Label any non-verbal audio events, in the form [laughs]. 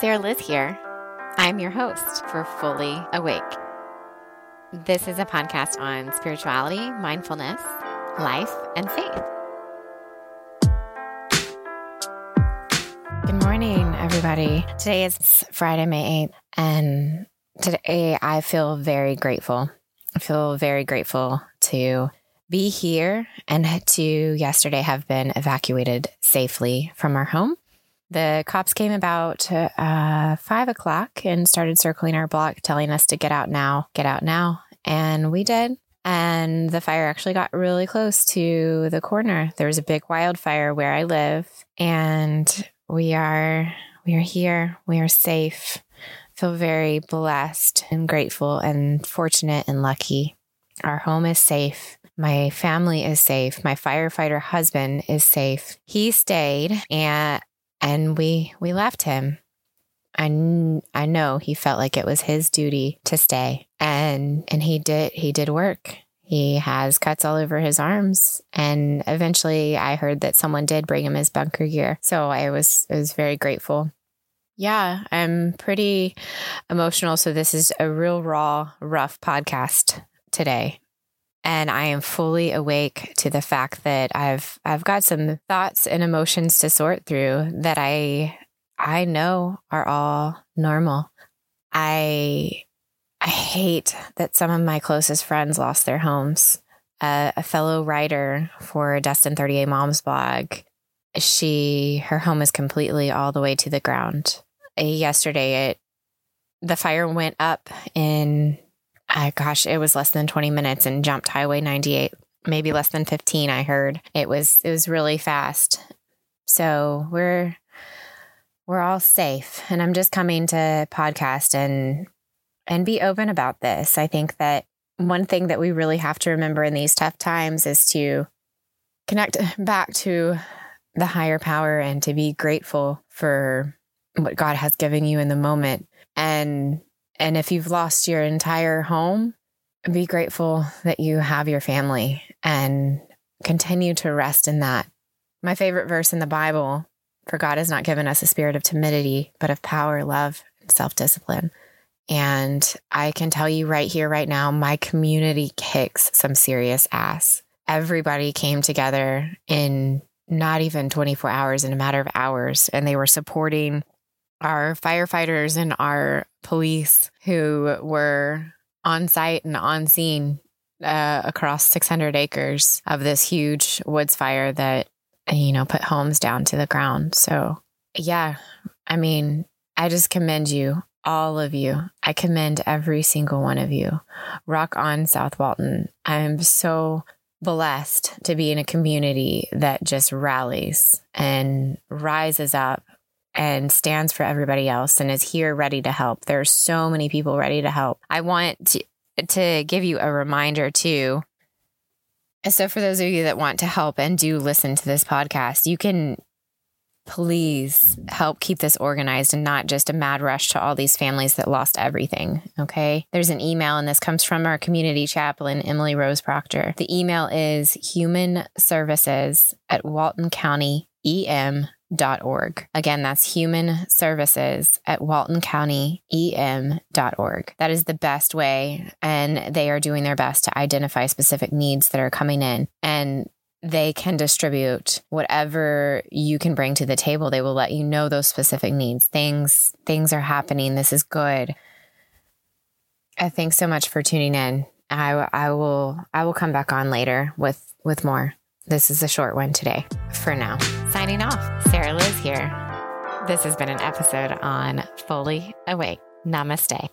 Sarah Liz here. I'm your host for Fully Awake. This is a podcast on spirituality, mindfulness, life, and faith. Good morning, everybody. Today is Friday, May 8th, and today I feel very grateful. I feel very grateful to be here and to yesterday have been evacuated safely from our home. The cops came about uh, five o'clock and started circling our block, telling us to get out now, get out now. And we did. And the fire actually got really close to the corner. There was a big wildfire where I live, and we are we are here. We are safe. Feel very blessed and grateful and fortunate and lucky. Our home is safe. My family is safe. My firefighter husband is safe. He stayed and and we we left him. I, I know he felt like it was his duty to stay and and he did he did work. He has cuts all over his arms and eventually I heard that someone did bring him his bunker gear. So I was I was very grateful. Yeah, I'm pretty emotional so this is a real raw rough podcast today and I am fully awake to the fact that I've I've got some thoughts and emotions to sort through that I I know are all normal. I I hate that some of my closest friends lost their homes. Uh, a fellow writer for Destin 30A Moms blog, she her home is completely all the way to the ground. Yesterday, it the fire went up in Gosh, it was less than 20 minutes and jumped Highway 98, maybe less than 15. I heard it was, it was really fast. So we're, we're all safe. And I'm just coming to podcast and, and be open about this. I think that one thing that we really have to remember in these tough times is to connect [laughs] back to the higher power and to be grateful for what God has given you in the moment and and if you've lost your entire home, be grateful that you have your family and continue to rest in that. My favorite verse in the Bible for God has not given us a spirit of timidity, but of power, love, and self discipline. And I can tell you right here, right now, my community kicks some serious ass. Everybody came together in not even 24 hours, in a matter of hours, and they were supporting our firefighters and our police who were on site and on scene uh, across 600 acres of this huge woods fire that, you know, put homes down to the ground. So, yeah, I mean, I just commend you, all of you. I commend every single one of you. Rock on, South Walton. I'm so blessed to be in a community that just rallies and rises up and stands for everybody else and is here ready to help. There's so many people ready to help. I want to, to give you a reminder too. So, for those of you that want to help and do listen to this podcast, you can please help keep this organized and not just a mad rush to all these families that lost everything. Okay. There's an email, and this comes from our community chaplain, Emily Rose Proctor. The email is human services at Walton County EM org. Again, that's human services at Walton County EM.org. That is the best way. And they are doing their best to identify specific needs that are coming in. And they can distribute whatever you can bring to the table. They will let you know those specific needs. Things things are happening. This is good. I thanks so much for tuning in. I I will I will come back on later with with more. This is a short one today for now. Signing off, Sarah Liz here. This has been an episode on Fully Awake. Namaste.